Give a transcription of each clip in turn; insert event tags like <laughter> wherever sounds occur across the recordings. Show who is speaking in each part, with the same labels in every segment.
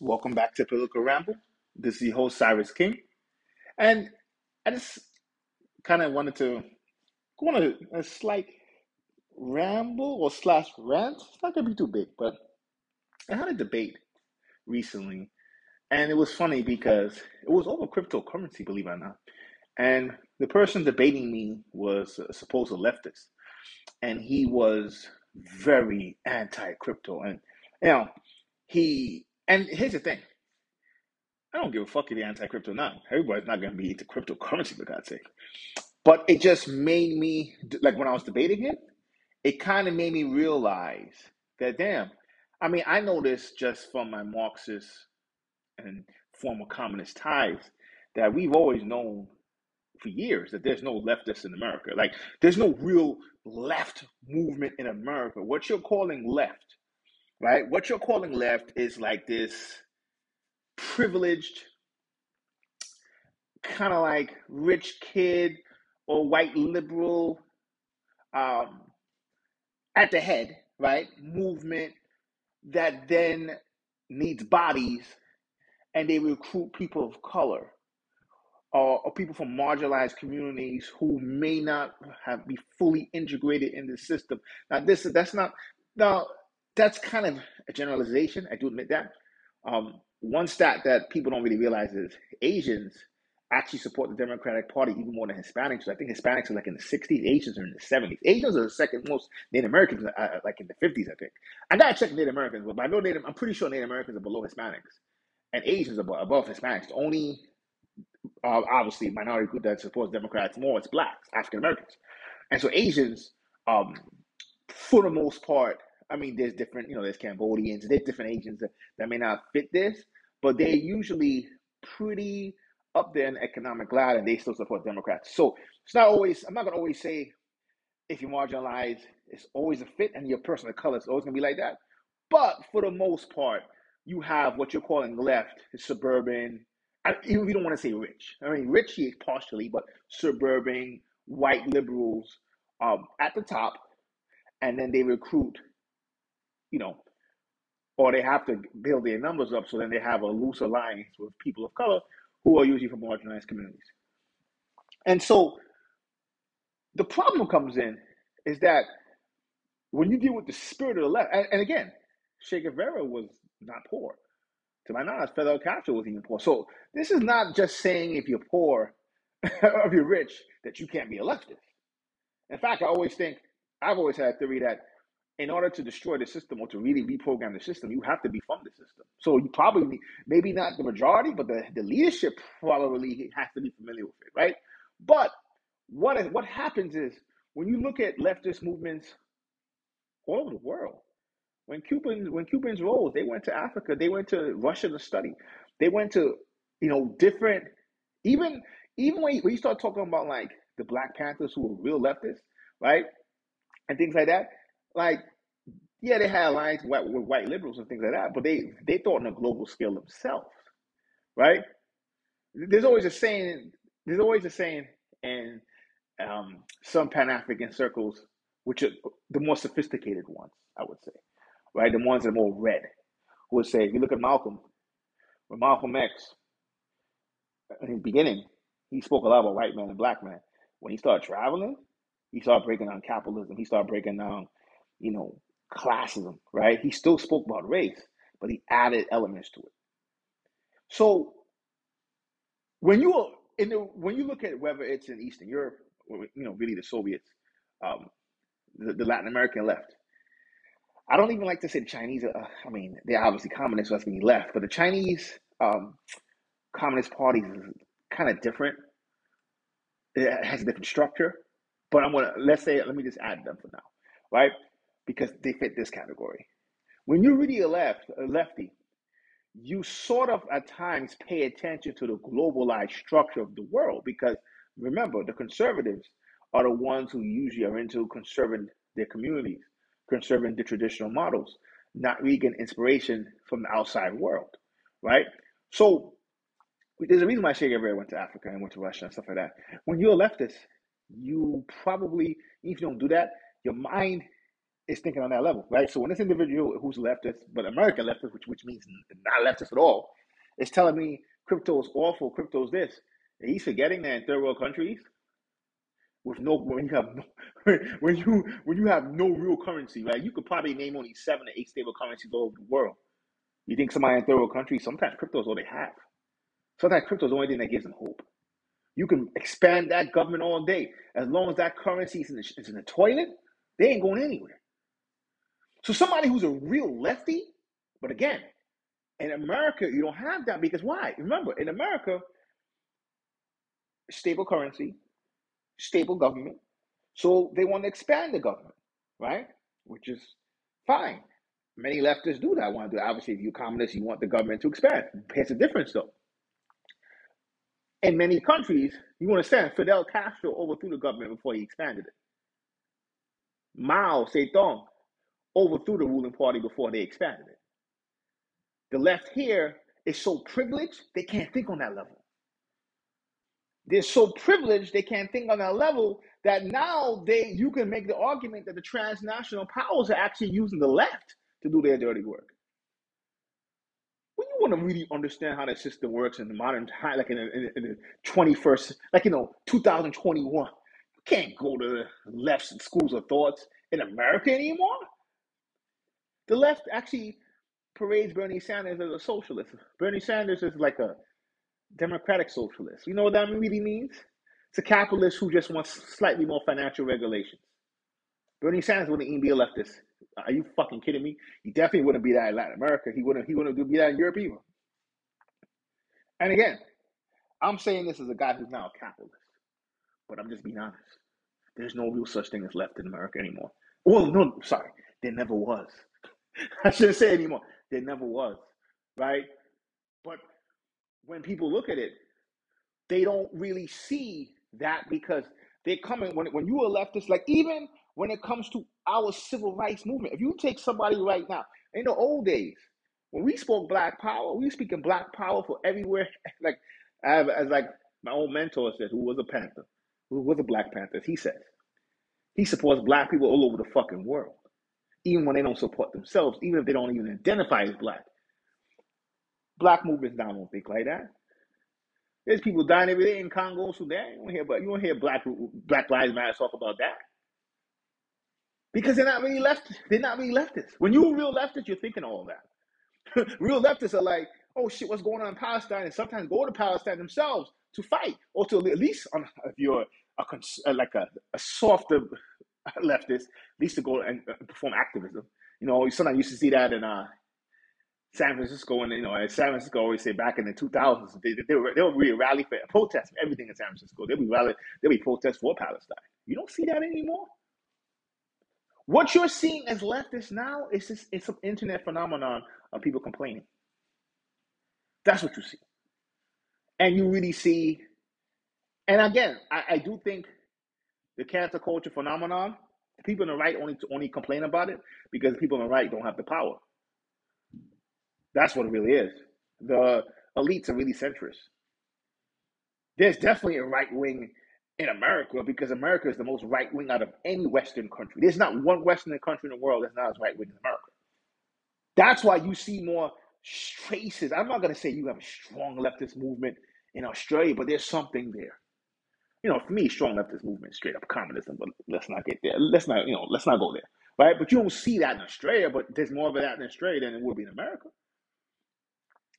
Speaker 1: Welcome back to Political Ramble. This is the host Siris King, and I just kind of wanted to go on a, a slight ramble or slash rant. It's not gonna be too big, but I had a debate recently, and it was funny because it was over cryptocurrency, believe it or not. And the person debating me was a supposed leftist, and he was very anti-crypto, and you know he. And here's the thing. I don't give a fuck if you're anti-crypto or not. Everybody's not going to be into cryptocurrency, for God's sake. But it just made me, like when I was debating it, it kind of made me realize that, damn, I mean, I know this just from my Marxist and former communist ties that we've always known for years that there's no leftists in America. Like, there's no real left movement in America. What you're calling left, right? What you're calling left is like this privileged, kind of like rich kid or white liberal um, at the head, right? Movement that then needs bodies and they recruit people of color or, or people from marginalized communities who may not have be fully integrated in the system. Now, this that's not now that's kind of a generalization. I do admit that. Um, one stat that people don't really realize is Asians actually support the Democratic Party even more than Hispanics. I think Hispanics are like in the 60s, Asians are in the 70s. Asians are the second most Native Americans, uh, uh, like in the 50s, I think. I gotta check Native Americans, but I know Native. I'm pretty sure Native Americans are below Hispanics, and Asians are above, above Hispanics. The only uh, obviously minority group that supports Democrats more is blacks, African Americans, and so Asians, um, for the most part, I mean, there's different, you know, there's Cambodians, there's different Asians that, that may not fit this, but they're usually pretty up there in economic ladder, and they still support Democrats. So it's not always. I'm not gonna always say if you marginalize, it's always a fit, and your person of color is always gonna be like that. But for the most part, you have what you're calling left, suburban, even if you don't want to say rich. I mean, rich he partially, but suburban white liberals um, at the top, and then they recruit, you know, or they have to build their numbers up so then they have a loose alliance with people of color who are usually from marginalized communities. And so the problem comes in is that when you deal with the spirit of the left, and, and again, Che Guevara was not poor. To my knowledge, Fidel Castro was even poor. So this is not just saying if you're poor or <laughs> if you're rich that you can't be a leftist. In fact, I always think, I've always had a theory that in order to destroy the system or to really reprogram the system, you have to be from the system. So you probably, maybe not the majority, but the, the leadership probably has to be familiar with it, right? But what, what happens is when you look at leftist movements all over the world, when Cubans when Cubans rose, they went to Africa, they went to Russia to study, they went to you know different even even when you, when you start talking about like the Black Panthers who were real leftists, right, and things like that, like yeah, they had alliance with, with white liberals and things like that, but they they thought on a global scale themselves, right? There's always a saying. There's always a saying in um, some Pan African circles, which are the more sophisticated ones, I would say, right? The ones that are more red, who would say, if you look at Malcolm, when Malcolm X, in the beginning, he spoke a lot about white man and black man. When he started traveling, he started breaking down capitalism. He started breaking down, you know, classism, right? He still spoke about race, but he added elements to it. So when you in the, when you look at whether it's in Eastern Europe or you know really the Soviets, um, the, the Latin American left. I don't even like to say the Chinese. Uh, I mean, they're obviously communists, so that's mean left. But the Chinese um, Communist Party is kind of different. It has a different structure. But I'm gonna let's say let me just add them for now, right? Because they fit this category. When you're really a left, a lefty, you sort of at times pay attention to the globalized structure of the world because remember the conservatives are the ones who usually are into conserving their communities conserving the traditional models not really inspiration from the outside world right so there's a reason why Che Guevara went to Africa and went to Russia and stuff like that when you're a leftist you probably if you don't do that your mind is thinking on that level, right? So when this individual who's leftist, but American leftist, which which means not leftist at all, is telling me crypto is awful, crypto is this, and he's forgetting that in third world countries with no when you have no <laughs> when you when you have no real currency, right? You could probably name only seven to eight stable currencies all over the world. You think somebody in third world countries, sometimes crypto is all they have. Sometimes crypto is the only thing that gives them hope. You can expand that government all day. As long as that currency is in the, is in the toilet, they ain't going anywhere. So somebody who's a real lefty, but again, in America, you don't have that because why? Remember, in America, stable currency, stable government. So they want to expand the government, right? Which is fine. Many leftists do that. Want to do obviously if you're communist, you want the government to expand. Here's the difference though. In many countries, you understand Fidel Castro overthrew the government before he expanded it. Mao Zedong overthrew the ruling party before they expanded it. The left here is so privileged, they can't think on that level. They're so privileged, they can't think on that level that now they you can make the argument that the transnational powers are actually using the left to do their dirty work. When you want to really understand how that system works in the modern time, like in, in, in the 21st, like, you know, 2021, you can't go to the left schools of thoughts in America anymore. The left actually parades Bernie Sanders as a socialist. Bernie Sanders is like a democratic socialist. You know what that really means? It's a capitalist who just wants slightly more financial regulations. Bernie Sanders wouldn't even be a leftist. Are you fucking kidding me? He definitely wouldn't be that in Latin America. He wouldn't. He wouldn't be that in Europe either. And again, I'm saying this as a guy who's now a capitalist, but I'm just being honest. There's no real such thing as left in America anymore. Well, no, sorry, there never was. <laughs> I shouldn't say anymore. There never was, right? But when people look at it, they don't really see that because they come in when when you are leftist, like even when it comes to our civil rights movement, if you take somebody right now, in the old days, when we spoke black power, we were speaking black power for everywhere. <laughs> like I have, as like my old mentor said, who was a Panther, who was a Black Panther, he says he supports black people all over the fucking world, even when they don't support themselves, even if they don't even identify as black. Black movements now don't think like that. There's people dying every day in Congo, Sudan. You don't hear, but you won't hear Black Black Lives Matter talk about that because they're not really left. They're not really leftists. When you're real leftist, you're thinking all that. <laughs> real leftists are like, oh shit, what's going on in Palestine? And sometimes go to Palestine themselves to fight, or to at least, on, if you're a like a, a softer <laughs> leftist, at least to go and uh, perform activism. You know, sometimes you used to see that in uh, San Francisco, and you know, as San Francisco always say back in the 2000s, they, they, were, they would really rally for protest for everything in San Francisco. They'll be rally, they'll be protest for Palestine. You don't see that anymore. What you're seeing as leftists now is just it's an internet phenomenon of people complaining. That's what you see, and you really see. And again, I, I do think the cancel culture phenomenon. People on the right only only complain about it because people on the right don't have the power. That's what it really is. The elites are really centrist. There's definitely a right wing in America because America is the most right wing out of any Western country. There's not one Western country in the world that's not as right wing as America. That's why you see more traces. I'm not going to say you have a strong leftist movement in Australia, but there's something there. You know, for me, strong leftist movement straight up communism, but let's not get there. Let's not, you know, let's not go there, right? But you don't see that in Australia, but there's more of that in Australia than it would be in America.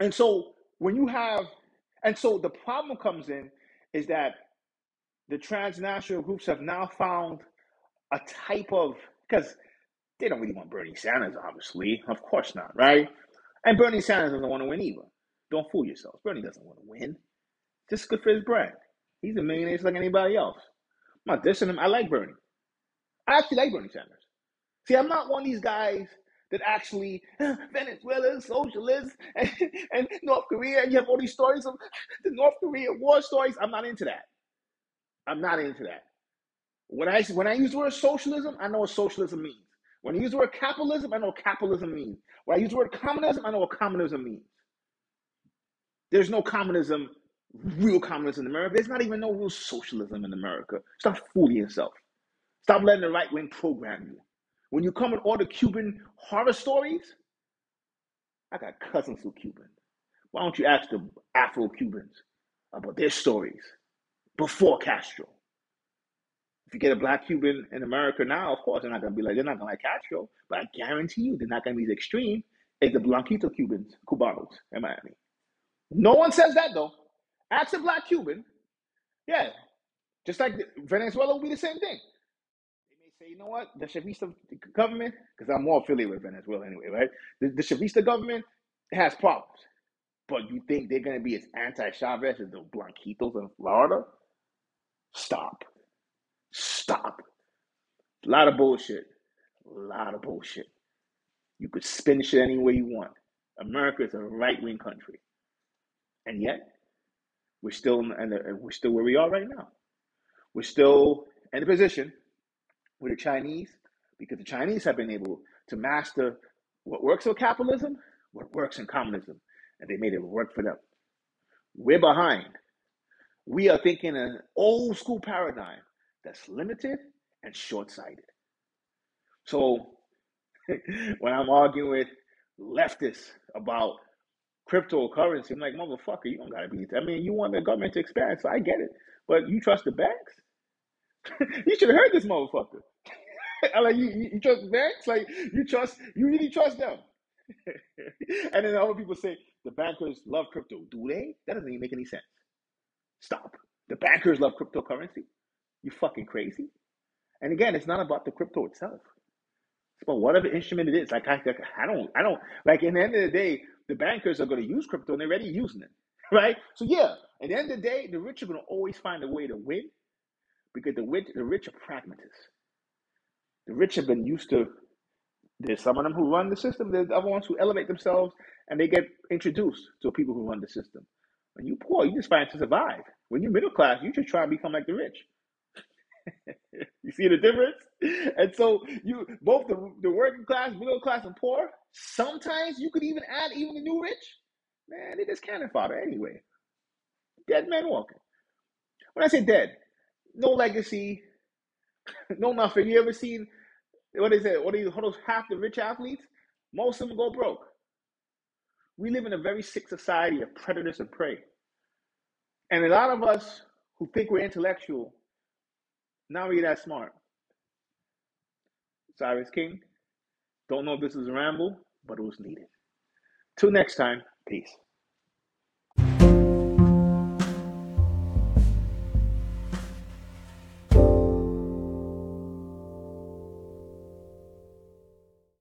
Speaker 1: And so when you have, and so the problem comes in is that the transnational groups have now found a type of, because they don't really want Bernie Sanders, obviously. Of course not, right? And Bernie Sanders doesn't want to win either. Don't fool yourselves. Bernie doesn't want to win. Just good for his brand. He's a millionaire just like anybody else. I'm not dissing him. I like Bernie. I actually like Bernie Sanders. See, I'm not one of these guys that actually Venezuela is socialist <laughs> and, and North Korea, and you have all these stories of <laughs> the North Korea war stories. I'm not into that. I'm not into that. When I when I use the word socialism, I know what socialism means. When I use the word capitalism, I know what capitalism means. When I use the word communism, I know what communism means. There's no communism, real communism in America. There's not even no real socialism in America. Stop fooling yourself. Stop letting the right wing program you. When you come with all the Cuban horror stories, I got cousins who are Cuban. Why don't you ask the Afro Cubans about their stories before Castro? If you get a black Cuban in America now, of course, they're not gonna be like they're not gonna like Castro, but I guarantee you they're not gonna be as extreme as the Blanquito Cubans, Cubanos in Miami. No one says that though. Ask a black Cuban, yeah, just like Venezuela will be the same thing. They may say, you know what, the Chavista government, because I'm more affiliated with Venezuela anyway, right? The, the Chavista government has problems, but you think they're gonna be as anti-Chavez as the Blanquitos in Florida? Stop, stop. A lot of bullshit. A lot of bullshit. You could spin shit any way you want. America is a right wing country, and yet we're still and we're still where we are right now. We're still in a position with the Chinese because the Chinese have been able to master what works for capitalism, what works in communism, and they made it work for them. We're behind. We are thinking an old school paradigm that's limited and short sighted. So <laughs> when I'm arguing with leftists about cryptocurrency, I'm like, motherfucker, you don't gotta be. I mean, you want the government to expand, so I get it. But you trust the banks? <laughs> you should have heard this motherfucker. <laughs> I like you, you, you trust banks? Like you trust you really trust them. <laughs> and then other people say the bankers love crypto. Do they? That doesn't even make any sense. Stop. The bankers love cryptocurrency. You fucking crazy. And again, it's not about the crypto itself. It's about whatever instrument it is. Like I, I don't, I don't like. In the end of the day, the bankers are going to use crypto and they're already using it, <laughs> right? So yeah, at the end of the day, the rich are going to always find a way to win because the rich, the rich are pragmatists. The rich have been used to. There's some of them who run the system. There's other ones who elevate themselves and they get introduced to people who run the system. When you poor, you just find to survive. When you're middle class, you just try and become like the rich. <laughs> you see the difference? And so you both the, the working class, middle class, and poor, sometimes you could even add even the new rich. Man, they just cannon fodder anyway. Dead man walking. When I say dead, no legacy, <laughs> no nothing. You ever seen what is it? What are you those half the rich athletes? Most of them go broke. We live in a very sick society of predators and prey. And a lot of us who think we're intellectual, not really that smart. Siris King, don't know if this is a ramble, but it was needed. Till next time, peace.